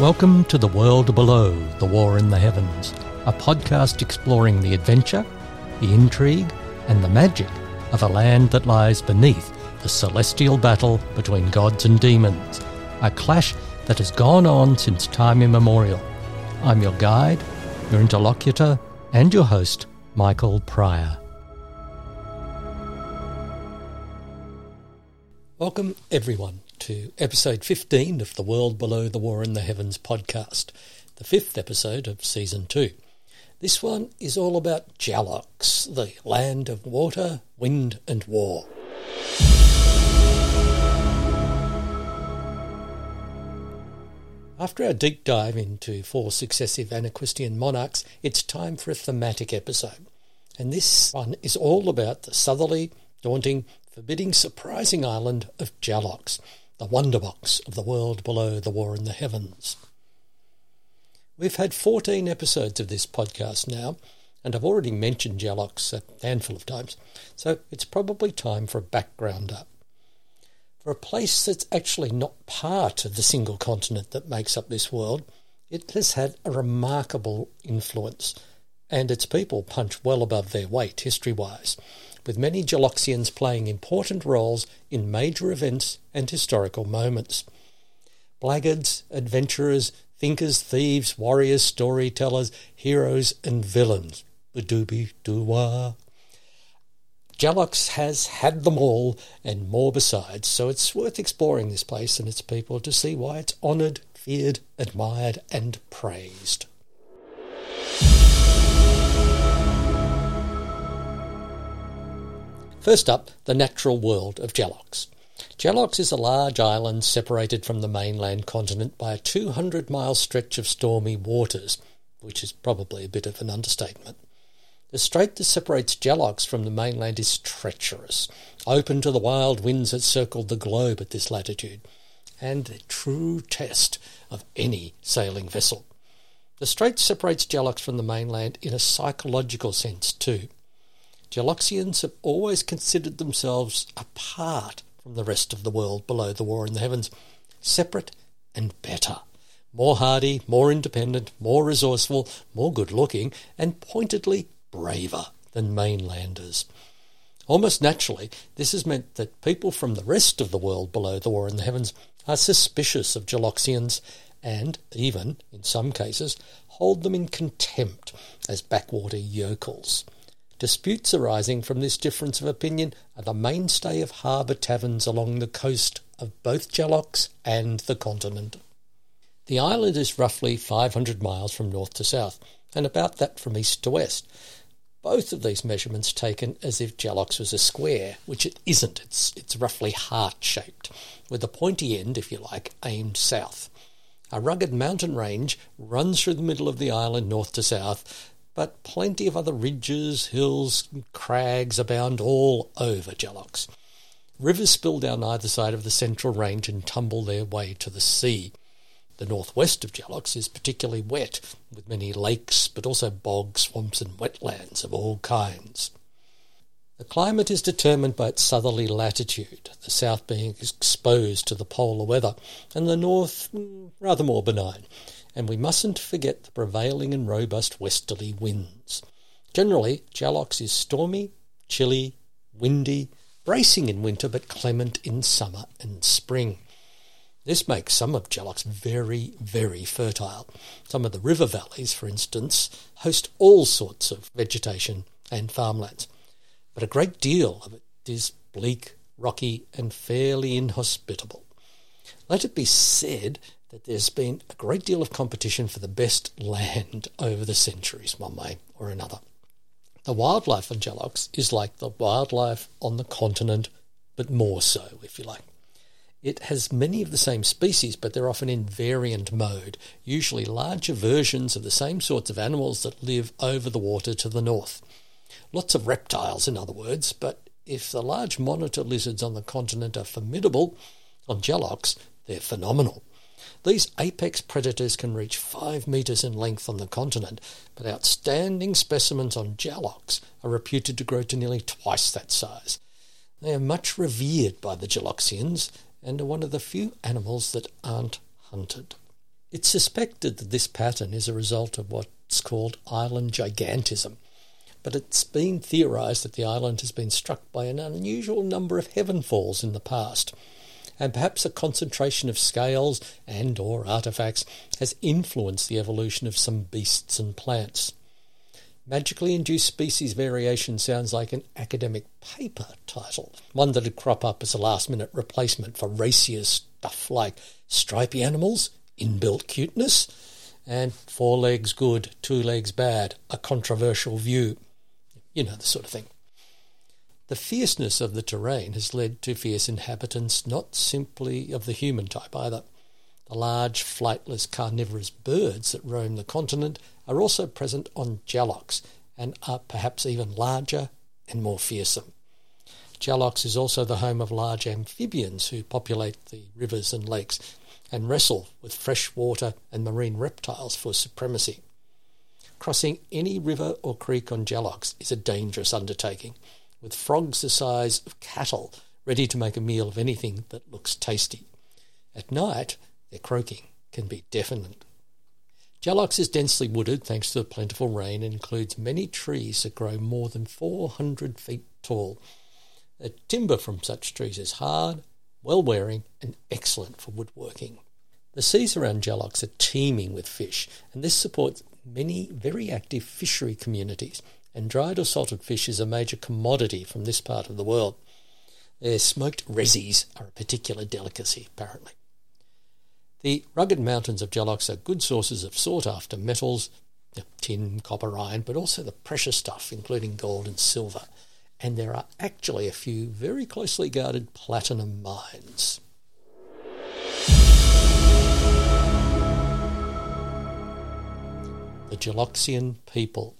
Welcome to The World Below, The War in the Heavens, a podcast exploring the adventure, the intrigue, and the magic of a land that lies beneath the celestial battle between gods and demons, a clash that has gone on since time immemorial. I'm your guide, your interlocutor, and your host, Michael Pryor. Welcome, everyone, to episode 15 of the World Below the War in the Heavens podcast, the fifth episode of season two. This one is all about Jallox, the land of water, wind, and war. After our deep dive into four successive Anaquistian monarchs, it's time for a thematic episode. And this one is all about the southerly, daunting, forbidding, surprising island of Jallox, the wonderbox of the world below the war in the heavens. We've had 14 episodes of this podcast now, and I've already mentioned Jallox a handful of times, so it's probably time for a background up. For a place that's actually not part of the single continent that makes up this world, it has had a remarkable influence, and its people punch well above their weight history wise, with many Jalloxians playing important roles in major events and historical moments. Blackguards, adventurers, thinkers, thieves, warriors, storytellers, heroes, and villains. Badooby doo Jallox has had them all and more besides, so it's worth exploring this place and its people to see why it's honoured, feared, admired, and praised. First up, the natural world of Jallox. Jallox is a large island separated from the mainland continent by a 200 mile stretch of stormy waters, which is probably a bit of an understatement. The strait that separates Jallox from the mainland is treacherous, open to the wild winds that circled the globe at this latitude, and a true test of any sailing vessel. The strait separates Jallox from the mainland in a psychological sense too. Jalloxians have always considered themselves apart from the rest of the world below the war in the heavens, separate and better, more hardy, more independent, more resourceful, more good looking, and pointedly braver than mainlanders. Almost naturally, this has meant that people from the rest of the world below the war in the heavens are suspicious of Jalloxians and even, in some cases, hold them in contempt as backwater yokels. Disputes arising from this difference of opinion are the mainstay of harbour taverns along the coast of both Jallox and the continent. The island is roughly 500 miles from north to south, and about that from east to west. Both of these measurements taken as if Jallox was a square, which it isn't. It's, it's roughly heart shaped, with the pointy end, if you like, aimed south. A rugged mountain range runs through the middle of the island north to south, but plenty of other ridges, hills, crags abound all over Jallox. Rivers spill down either side of the central range and tumble their way to the sea. The northwest of Jallox is particularly wet, with many lakes, but also bogs, swamps, and wetlands of all kinds. The climate is determined by its southerly latitude, the south being exposed to the polar weather, and the north mm, rather more benign and we mustn't forget the prevailing and robust westerly winds. Generally, Jallox is stormy, chilly, windy, bracing in winter but clement in summer and spring. This makes some of Jallox very, very fertile. Some of the river valleys, for instance, host all sorts of vegetation and farmlands, but a great deal of it is bleak, rocky, and fairly inhospitable. Let it be said that there's been a great deal of competition for the best land over the centuries, one way or another. The wildlife on Jallox is like the wildlife on the continent, but more so, if you like. It has many of the same species, but they're often in variant mode, usually larger versions of the same sorts of animals that live over the water to the north. Lots of reptiles, in other words, but if the large monitor lizards on the continent are formidable, on Jallox they're phenomenal. These apex predators can reach five metres in length on the continent, but outstanding specimens on Jallox are reputed to grow to nearly twice that size. They are much revered by the Jalloxians and are one of the few animals that aren't hunted. It's suspected that this pattern is a result of what's called island gigantism, but it's been theorised that the island has been struck by an unusual number of heavenfalls in the past, and perhaps a concentration of scales and or artefacts has influenced the evolution of some beasts and plants. Magically induced species variation sounds like an academic paper title, one that'd crop up as a last minute replacement for racier stuff like stripy animals, inbuilt cuteness, and four legs good, two legs bad, a controversial view. You know, the sort of thing. The fierceness of the terrain has led to fierce inhabitants not simply of the human type either. The large, flightless, carnivorous birds that roam the continent are also present on Jallox and are perhaps even larger and more fearsome. Jallox is also the home of large amphibians who populate the rivers and lakes and wrestle with freshwater and marine reptiles for supremacy. Crossing any river or creek on Jallox is a dangerous undertaking, with frogs the size of cattle ready to make a meal of anything that looks tasty. At night, their croaking can be deafening. Jallox is densely wooded thanks to the plentiful rain and includes many trees that grow more than 400 feet tall. The timber from such trees is hard, well wearing, and excellent for woodworking. The seas around Jallox are teeming with fish, and this supports many very active fishery communities. And dried or salted fish is a major commodity from this part of the world. Their smoked resis are a particular delicacy, apparently. The rugged mountains of Jallox are good sources of sought after metals, tin, copper, iron, but also the precious stuff, including gold and silver and there are actually a few very closely guarded platinum mines. The Jalloxian people.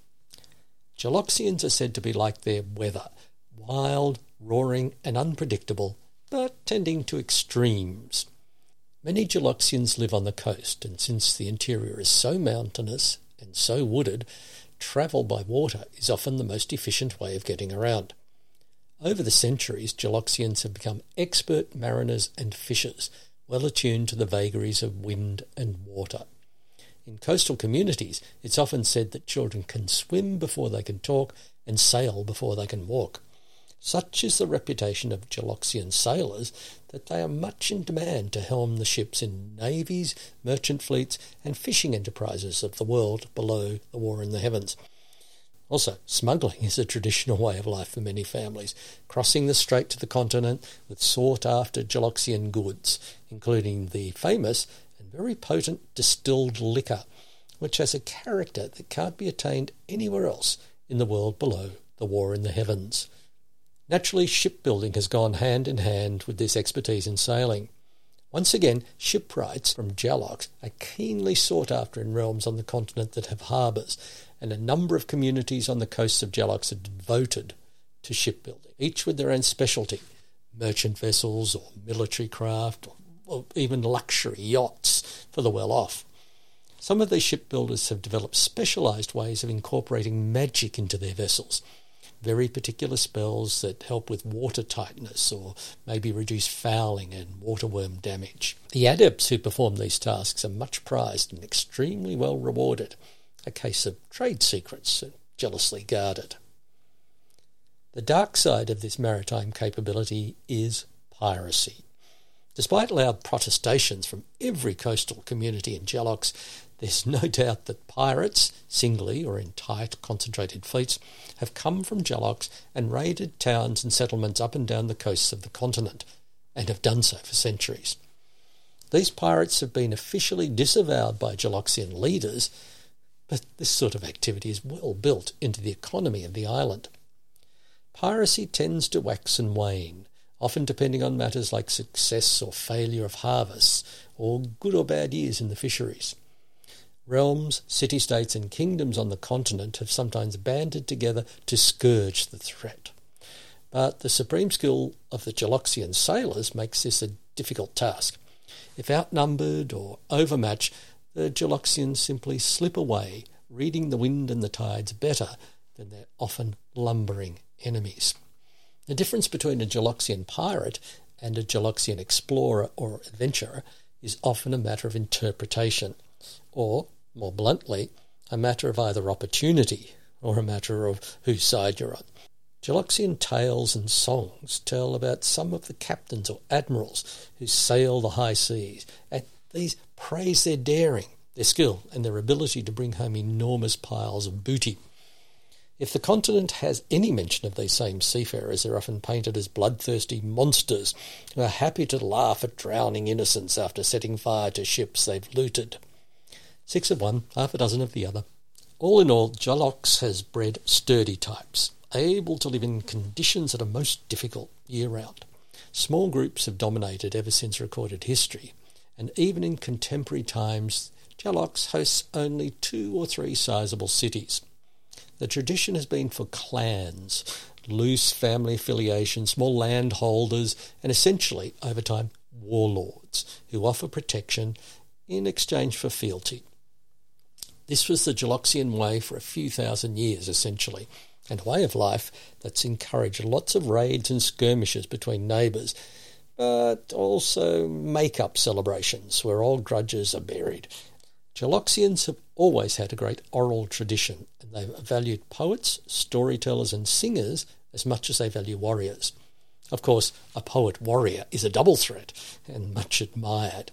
Jalloxians are said to be like their weather wild, roaring, and unpredictable, but tending to extremes. Many Jalloxians live on the coast, and since the interior is so mountainous and so wooded, travel by water is often the most efficient way of getting around. Over the centuries, Jalloxians have become expert mariners and fishers, well attuned to the vagaries of wind and water. In coastal communities, it's often said that children can swim before they can talk and sail before they can walk. Such is the reputation of Jalloxian sailors that they are much in demand to helm the ships in navies, merchant fleets, and fishing enterprises of the world below the war in the heavens. Also, smuggling is a traditional way of life for many families, crossing the strait to the continent with sought after Jalloxian goods, including the famous and very potent distilled liquor, which has a character that can't be attained anywhere else in the world below the war in the heavens. Naturally, shipbuilding has gone hand in hand with this expertise in sailing. Once again, shipwrights from Jallox are keenly sought after in realms on the continent that have harbours, and a number of communities on the coasts of Jallox are devoted to shipbuilding, each with their own specialty merchant vessels or military craft or, or even luxury yachts for the well off. Some of these shipbuilders have developed specialised ways of incorporating magic into their vessels very particular spells that help with water tightness or maybe reduce fouling and waterworm damage. The adepts who perform these tasks are much prized and extremely well rewarded, a case of trade secrets jealously guarded. The dark side of this maritime capability is piracy. Despite loud protestations from every coastal community in Jallox, there's no doubt that pirates, singly or in tight, concentrated fleets, have come from Jallox and raided towns and settlements up and down the coasts of the continent, and have done so for centuries. These pirates have been officially disavowed by Jalloxian leaders, but this sort of activity is well built into the economy of the island. Piracy tends to wax and wane, often depending on matters like success or failure of harvests, or good or bad years in the fisheries. Realms, city states, and kingdoms on the continent have sometimes banded together to scourge the threat. But the supreme skill of the Jalloxian sailors makes this a difficult task. If outnumbered or overmatched, the Jalloxians simply slip away, reading the wind and the tides better than their often lumbering enemies. The difference between a Jalloxian pirate and a Jalloxian explorer or adventurer is often a matter of interpretation – or, more bluntly, a matter of either opportunity or a matter of whose side you're on. Jalloxian tales and songs tell about some of the captains or admirals who sail the high seas, and these praise their daring, their skill, and their ability to bring home enormous piles of booty. If the continent has any mention of these same seafarers, they're often painted as bloodthirsty monsters who are happy to laugh at drowning innocents after setting fire to ships they've looted. Six of one, half a dozen of the other. All in all, Jallox has bred sturdy types, able to live in conditions that are most difficult year round. Small groups have dominated ever since recorded history, and even in contemporary times, Jallox hosts only two or three sizable cities. The tradition has been for clans, loose family affiliation, small landholders, and essentially, over time, warlords who offer protection in exchange for fealty. This was the Jalloxian way for a few thousand years, essentially, and a way of life that's encouraged lots of raids and skirmishes between neighbours, but also make-up celebrations where old grudges are buried Jalloxians have always had a great oral tradition, and they've valued poets, storytellers, and singers as much as they value warriors. Of course, a poet warrior is a double threat and much admired.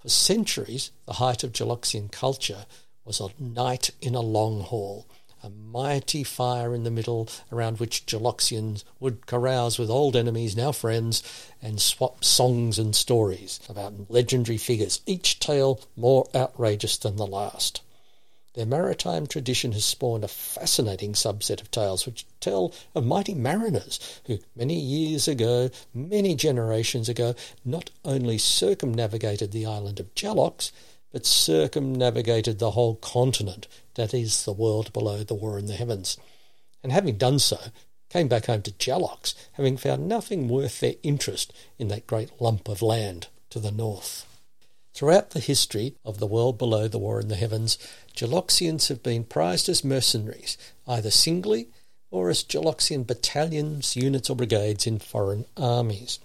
For centuries, the height of Jalloxian culture was a knight in a long hall, a mighty fire in the middle around which Jalloxians would carouse with old enemies, now friends, and swap songs and stories about legendary figures, each tale more outrageous than the last. Their maritime tradition has spawned a fascinating subset of tales which tell of mighty mariners who, many years ago, many generations ago, not only circumnavigated the island of Jallox, but circumnavigated the whole continent, that is, the world below the war in the heavens. And having done so, came back home to Jallox, having found nothing worth their interest in that great lump of land to the north. Throughout the history of the world below the war in the heavens, Jalloxians have been prized as mercenaries, either singly or as Jalloxian battalions, units, or brigades in foreign armies.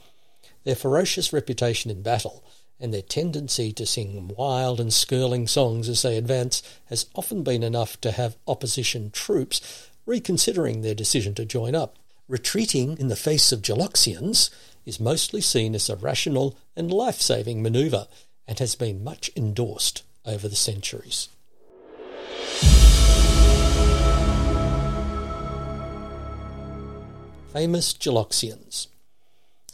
Their ferocious reputation in battle and their tendency to sing wild and skirling songs as they advance has often been enough to have opposition troops reconsidering their decision to join up. Retreating in the face of Jalloxians is mostly seen as a rational and life saving manoeuvre and has been much endorsed over the centuries. Famous Jalloxians.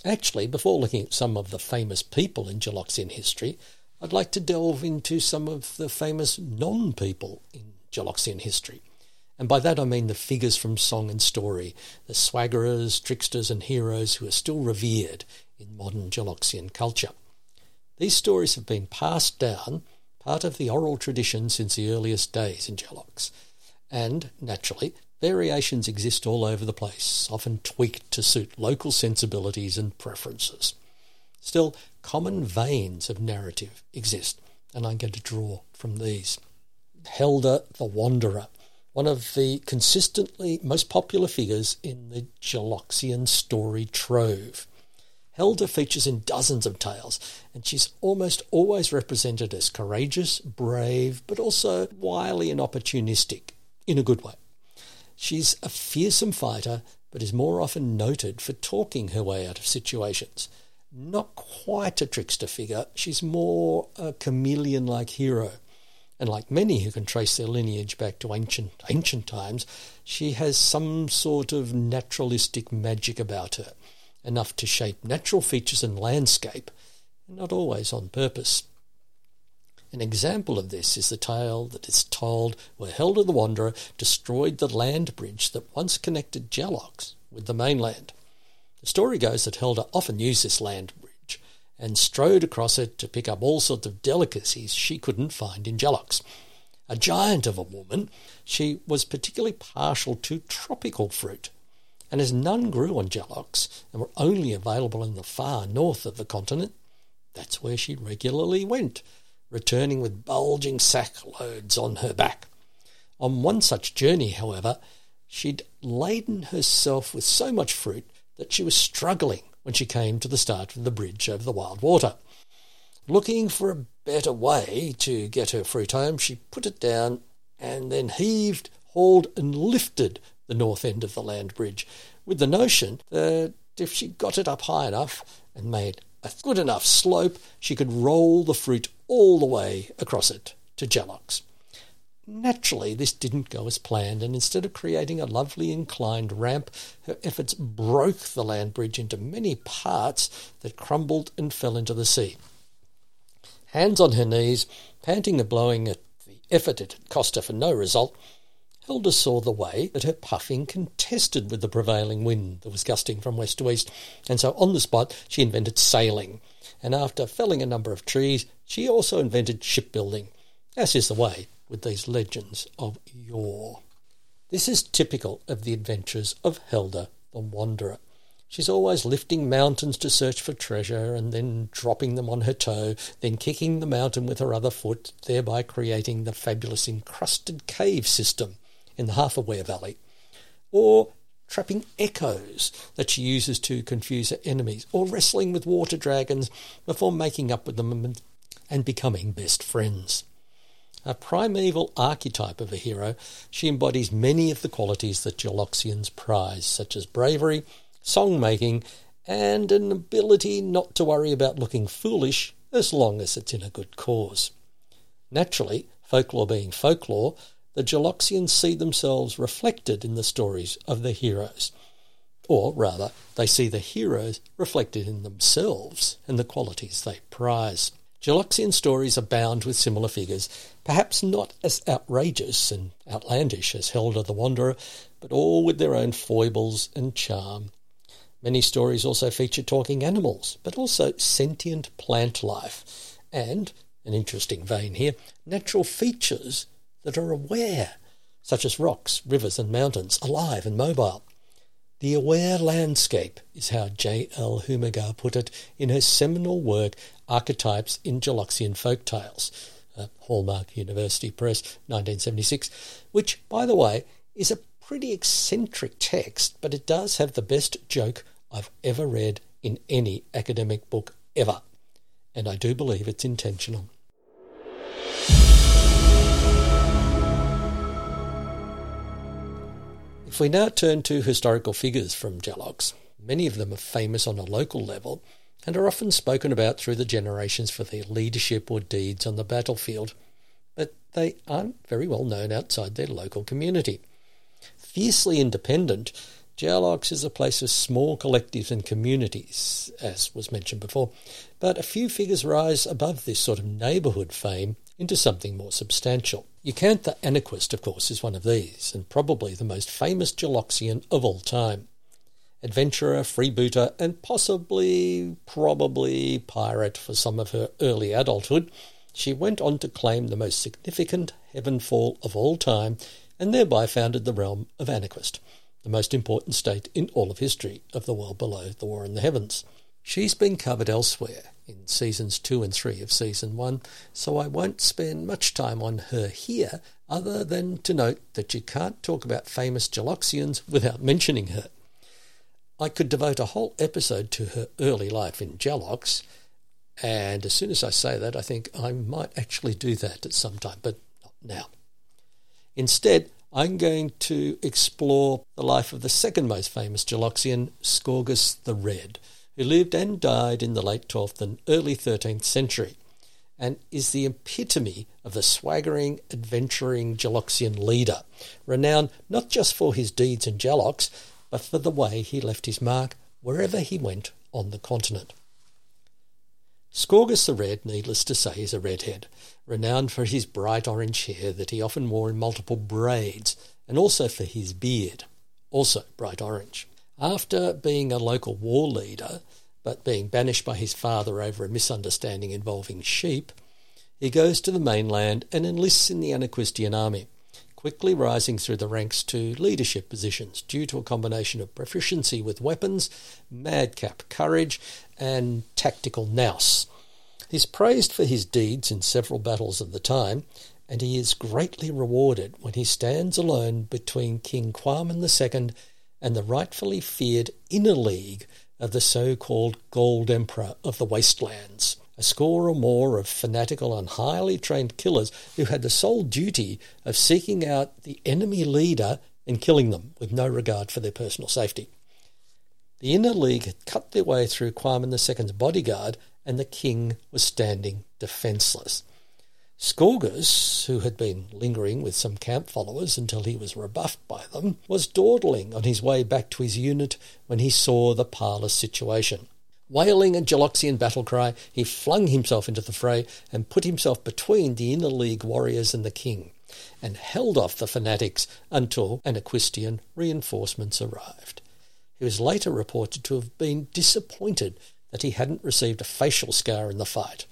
Actually, before looking at some of the famous people in Jalloxian history, I'd like to delve into some of the famous non people in Jalloxian history. And by that I mean the figures from song and story, the swaggerers, tricksters, and heroes who are still revered in modern Jalloxian culture. These stories have been passed down, part of the oral tradition since the earliest days in Jallox, and, naturally, Variations exist all over the place, often tweaked to suit local sensibilities and preferences. Still, common veins of narrative exist, and I'm going to draw from these. Helda the Wanderer, one of the consistently most popular figures in the Jalloxian story trove. Helda features in dozens of tales, and she's almost always represented as courageous, brave, but also wily and opportunistic, in a good way. She's a fearsome fighter, but is more often noted for talking her way out of situations. Not quite a trickster figure, she's more a chameleon like hero. And like many who can trace their lineage back to ancient ancient times, she has some sort of naturalistic magic about her, enough to shape natural features and landscape, not always on purpose. An example of this is the tale that is told where Helda the Wanderer destroyed the land bridge that once connected Jallox with the mainland. The story goes that Helda often used this land bridge and strode across it to pick up all sorts of delicacies she couldn't find in Jallox. A giant of a woman, she was particularly partial to tropical fruit, and as none grew on Jallox and were only available in the far north of the continent, that's where she regularly went returning with bulging sack loads on her back. On one such journey, however, she'd laden herself with so much fruit that she was struggling when she came to the start of the bridge over the wild water. Looking for a better way to get her fruit home, she put it down and then heaved, hauled, and lifted the north end of the land bridge, with the notion that if she got it up high enough and made a good enough slope, she could roll the fruit all the way across it to Jallox. Naturally, this didn't go as planned, and instead of creating a lovely inclined ramp, her efforts broke the land bridge into many parts that crumbled and fell into the sea. Hands on her knees, panting and blowing at the effort it had cost her for no result, Hilda saw the way that her puffing contested with the prevailing wind that was gusting from west to east, and so on the spot she invented sailing, and after felling a number of trees, she also invented shipbuilding, as is the way with these legends of yore. This is typical of the adventures of Helda the Wanderer. She's always lifting mountains to search for treasure and then dropping them on her toe, then kicking the mountain with her other foot, thereby creating the fabulous encrusted cave system in the Half-Aware Valley. Or trapping echoes that she uses to confuse her enemies, or wrestling with water dragons before making up with them and becoming best friends. A primeval archetype of a hero, she embodies many of the qualities that Jalloxians prize, such as bravery, song making, and an ability not to worry about looking foolish as long as it's in a good cause. Naturally, folklore being folklore, the Jalloxians see themselves reflected in the stories of the heroes. Or rather, they see the heroes reflected in themselves and the qualities they prize. Jalloxian stories abound with similar figures, perhaps not as outrageous and outlandish as Helda the Wanderer, but all with their own foibles and charm. Many stories also feature talking animals, but also sentient plant life, and, an interesting vein here, natural features that are aware, such as rocks, rivers, and mountains, alive and mobile. The aware landscape is how J. L. Humagar put it in her seminal work Archetypes in Jalloxian Folk Tales, Hallmark University Press, 1976, which, by the way, is a pretty eccentric text, but it does have the best joke I've ever read in any academic book ever. And I do believe it's intentional. If we now turn to historical figures from Jallox, many of them are famous on a local level and are often spoken about through the generations for their leadership or deeds on the battlefield, but they aren't very well known outside their local community. Fiercely independent, Jallox is a place of small collectives and communities, as was mentioned before, but a few figures rise above this sort of neighbourhood fame into something more substantial. Eucanth the Anaquist, of course, is one of these, and probably the most famous Jalloxian of all time. Adventurer, freebooter, and possibly, probably pirate for some of her early adulthood, she went on to claim the most significant heavenfall of all time and thereby founded the realm of Anaquist, the most important state in all of history of the world below the war in the heavens. She's been covered elsewhere, in seasons two and three of season one, so I won't spend much time on her here, other than to note that you can't talk about famous Jalloxians without mentioning her. I could devote a whole episode to her early life in Jallox, and as soon as I say that, I think I might actually do that at some time, but not now. Instead, I'm going to explore the life of the second most famous Jalloxian, Scourgus the Red who lived and died in the late 12th and early 13th century, and is the epitome of the swaggering, adventuring Jalloxian leader, renowned not just for his deeds in Jallox, but for the way he left his mark wherever he went on the continent. Scourgus the Red, needless to say, is a redhead, renowned for his bright orange hair that he often wore in multiple braids, and also for his beard, also bright orange. After being a local war leader, but being banished by his father over a misunderstanding involving sheep, he goes to the mainland and enlists in the Anaquistian army, quickly rising through the ranks to leadership positions due to a combination of proficiency with weapons, madcap courage, and tactical nous. He's praised for his deeds in several battles of the time, and he is greatly rewarded when he stands alone between King Quaman II and the rightfully feared Inner League of the so-called Gold Emperor of the Wastelands, a score or more of fanatical and highly trained killers who had the sole duty of seeking out the enemy leader and killing them with no regard for their personal safety. The Inner League had cut their way through Kwame II's bodyguard, and the king was standing defenceless. Scourgus, who had been lingering with some camp followers until he was rebuffed by them, was dawdling on his way back to his unit when he saw the parlous situation. Wailing a Jalloxian battle cry, he flung himself into the fray and put himself between the Inner League warriors and the king, and held off the fanatics until Anaquistian reinforcements arrived. He was later reported to have been disappointed that he hadn't received a facial scar in the fight,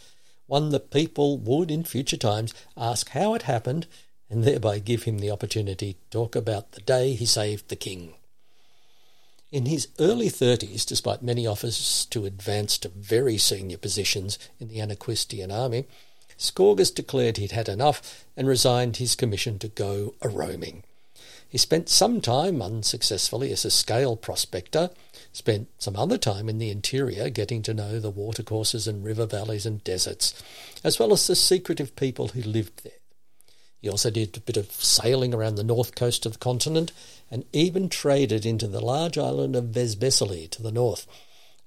one that people would in future times ask how it happened and thereby give him the opportunity to talk about the day he saved the king. In his early thirties, despite many offers to advance to very senior positions in the Anaquistian army, Scourgus declared he'd had enough and resigned his commission to go a roaming. He spent some time unsuccessfully as a scale prospector, spent some other time in the interior getting to know the watercourses and river valleys and deserts, as well as the secretive people who lived there. He also did a bit of sailing around the north coast of the continent and even traded into the large island of Vesbeseli to the north,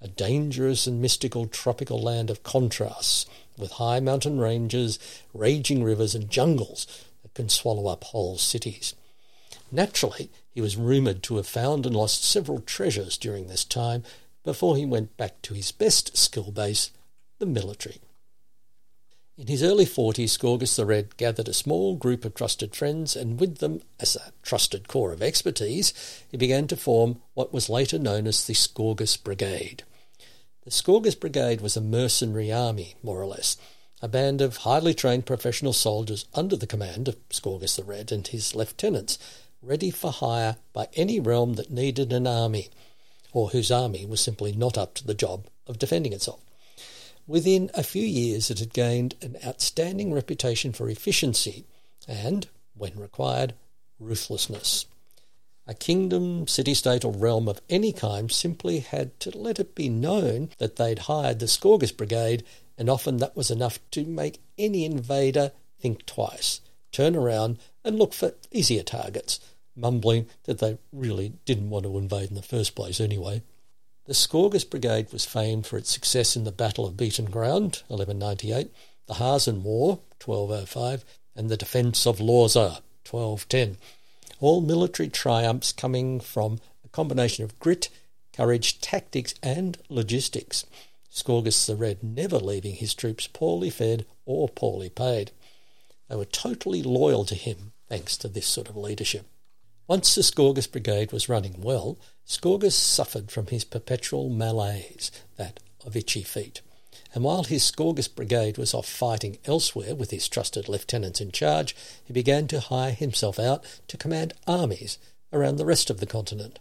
a dangerous and mystical tropical land of contrasts, with high mountain ranges, raging rivers, and jungles that can swallow up whole cities. Naturally, he was rumoured to have found and lost several treasures during this time before he went back to his best skill base, the military. In his early forties, Scourgus the Red gathered a small group of trusted friends, and with them, as a trusted core of expertise, he began to form what was later known as the Scourgus Brigade. The Scourgus Brigade was a mercenary army, more or less, a band of highly trained professional soldiers under the command of Scourgus the Red and his lieutenants, ready for hire by any realm that needed an army, or whose army was simply not up to the job of defending itself. Within a few years, it had gained an outstanding reputation for efficiency and, when required, ruthlessness. A kingdom, city state, or realm of any kind simply had to let it be known that they'd hired the Scourgus Brigade, and often that was enough to make any invader think twice, turn around, and look for easier targets, mumbling that they really didn't want to invade in the first place anyway. The Scourgus Brigade was famed for its success in the Battle of Beaten Ground, 1198, the Harzen War, 1205, and the defence of Lorza, 1210. All military triumphs coming from a combination of grit, courage, tactics, and logistics. Scourgus the Red never leaving his troops poorly fed or poorly paid. They were totally loyal to him thanks to this sort of leadership. Once the Scourgus Brigade was running well, Scourgus suffered from his perpetual malaise, that of itchy feet. And while his Scourgus Brigade was off fighting elsewhere with his trusted lieutenants in charge, he began to hire himself out to command armies around the rest of the continent.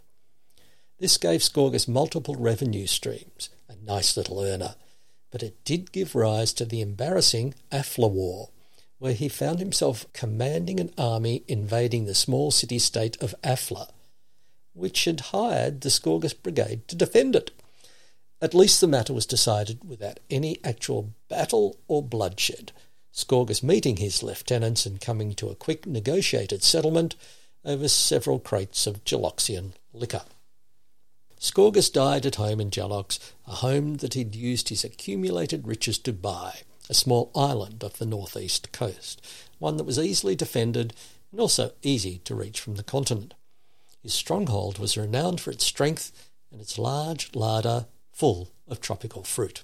This gave Scourgus multiple revenue streams, a nice little earner, but it did give rise to the embarrassing Afla War, where he found himself commanding an army invading the small city state of Afla, which had hired the Scourgus Brigade to defend it. At least the matter was decided without any actual battle or bloodshed, Scourgus meeting his lieutenants and coming to a quick negotiated settlement over several crates of Jalloxian liquor. Scourgus died at home in Jallox, a home that he'd used his accumulated riches to buy a small island off the northeast coast, one that was easily defended and also easy to reach from the continent. His stronghold was renowned for its strength and its large larder full of tropical fruit.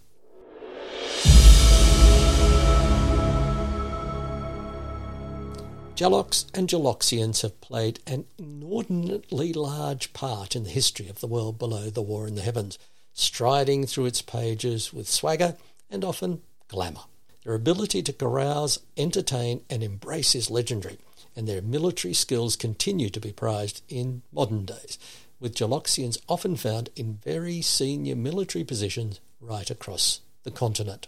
Jallox and Jalloxians have played an inordinately large part in the history of the world below the war in the heavens, striding through its pages with swagger and often glamour. Their ability to carouse, entertain, and embrace is legendary, and their military skills continue to be prized in modern days, with Jalloxians often found in very senior military positions right across the continent.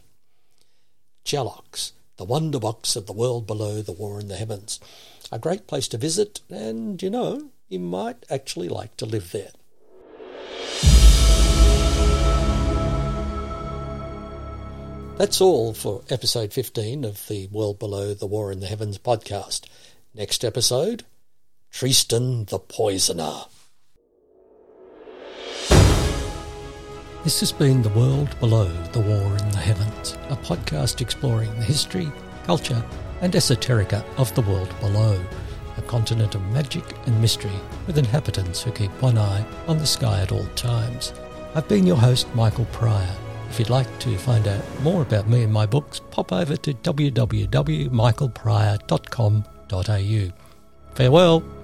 Jallox, the wonder box of the world below the war in the heavens. A great place to visit, and you know, you might actually like to live there. That's all for episode 15 of the World Below the War in the Heavens podcast. Next episode Tristan the Poisoner. This has been The World Below the War in the Heavens, a podcast exploring the history, culture, and esoterica of the world below, a continent of magic and mystery with inhabitants who keep one eye on the sky at all times. I've been your host, Michael Pryor. If you'd like to find out more about me and my books, pop over to www.michaelpryor.com.au. Farewell.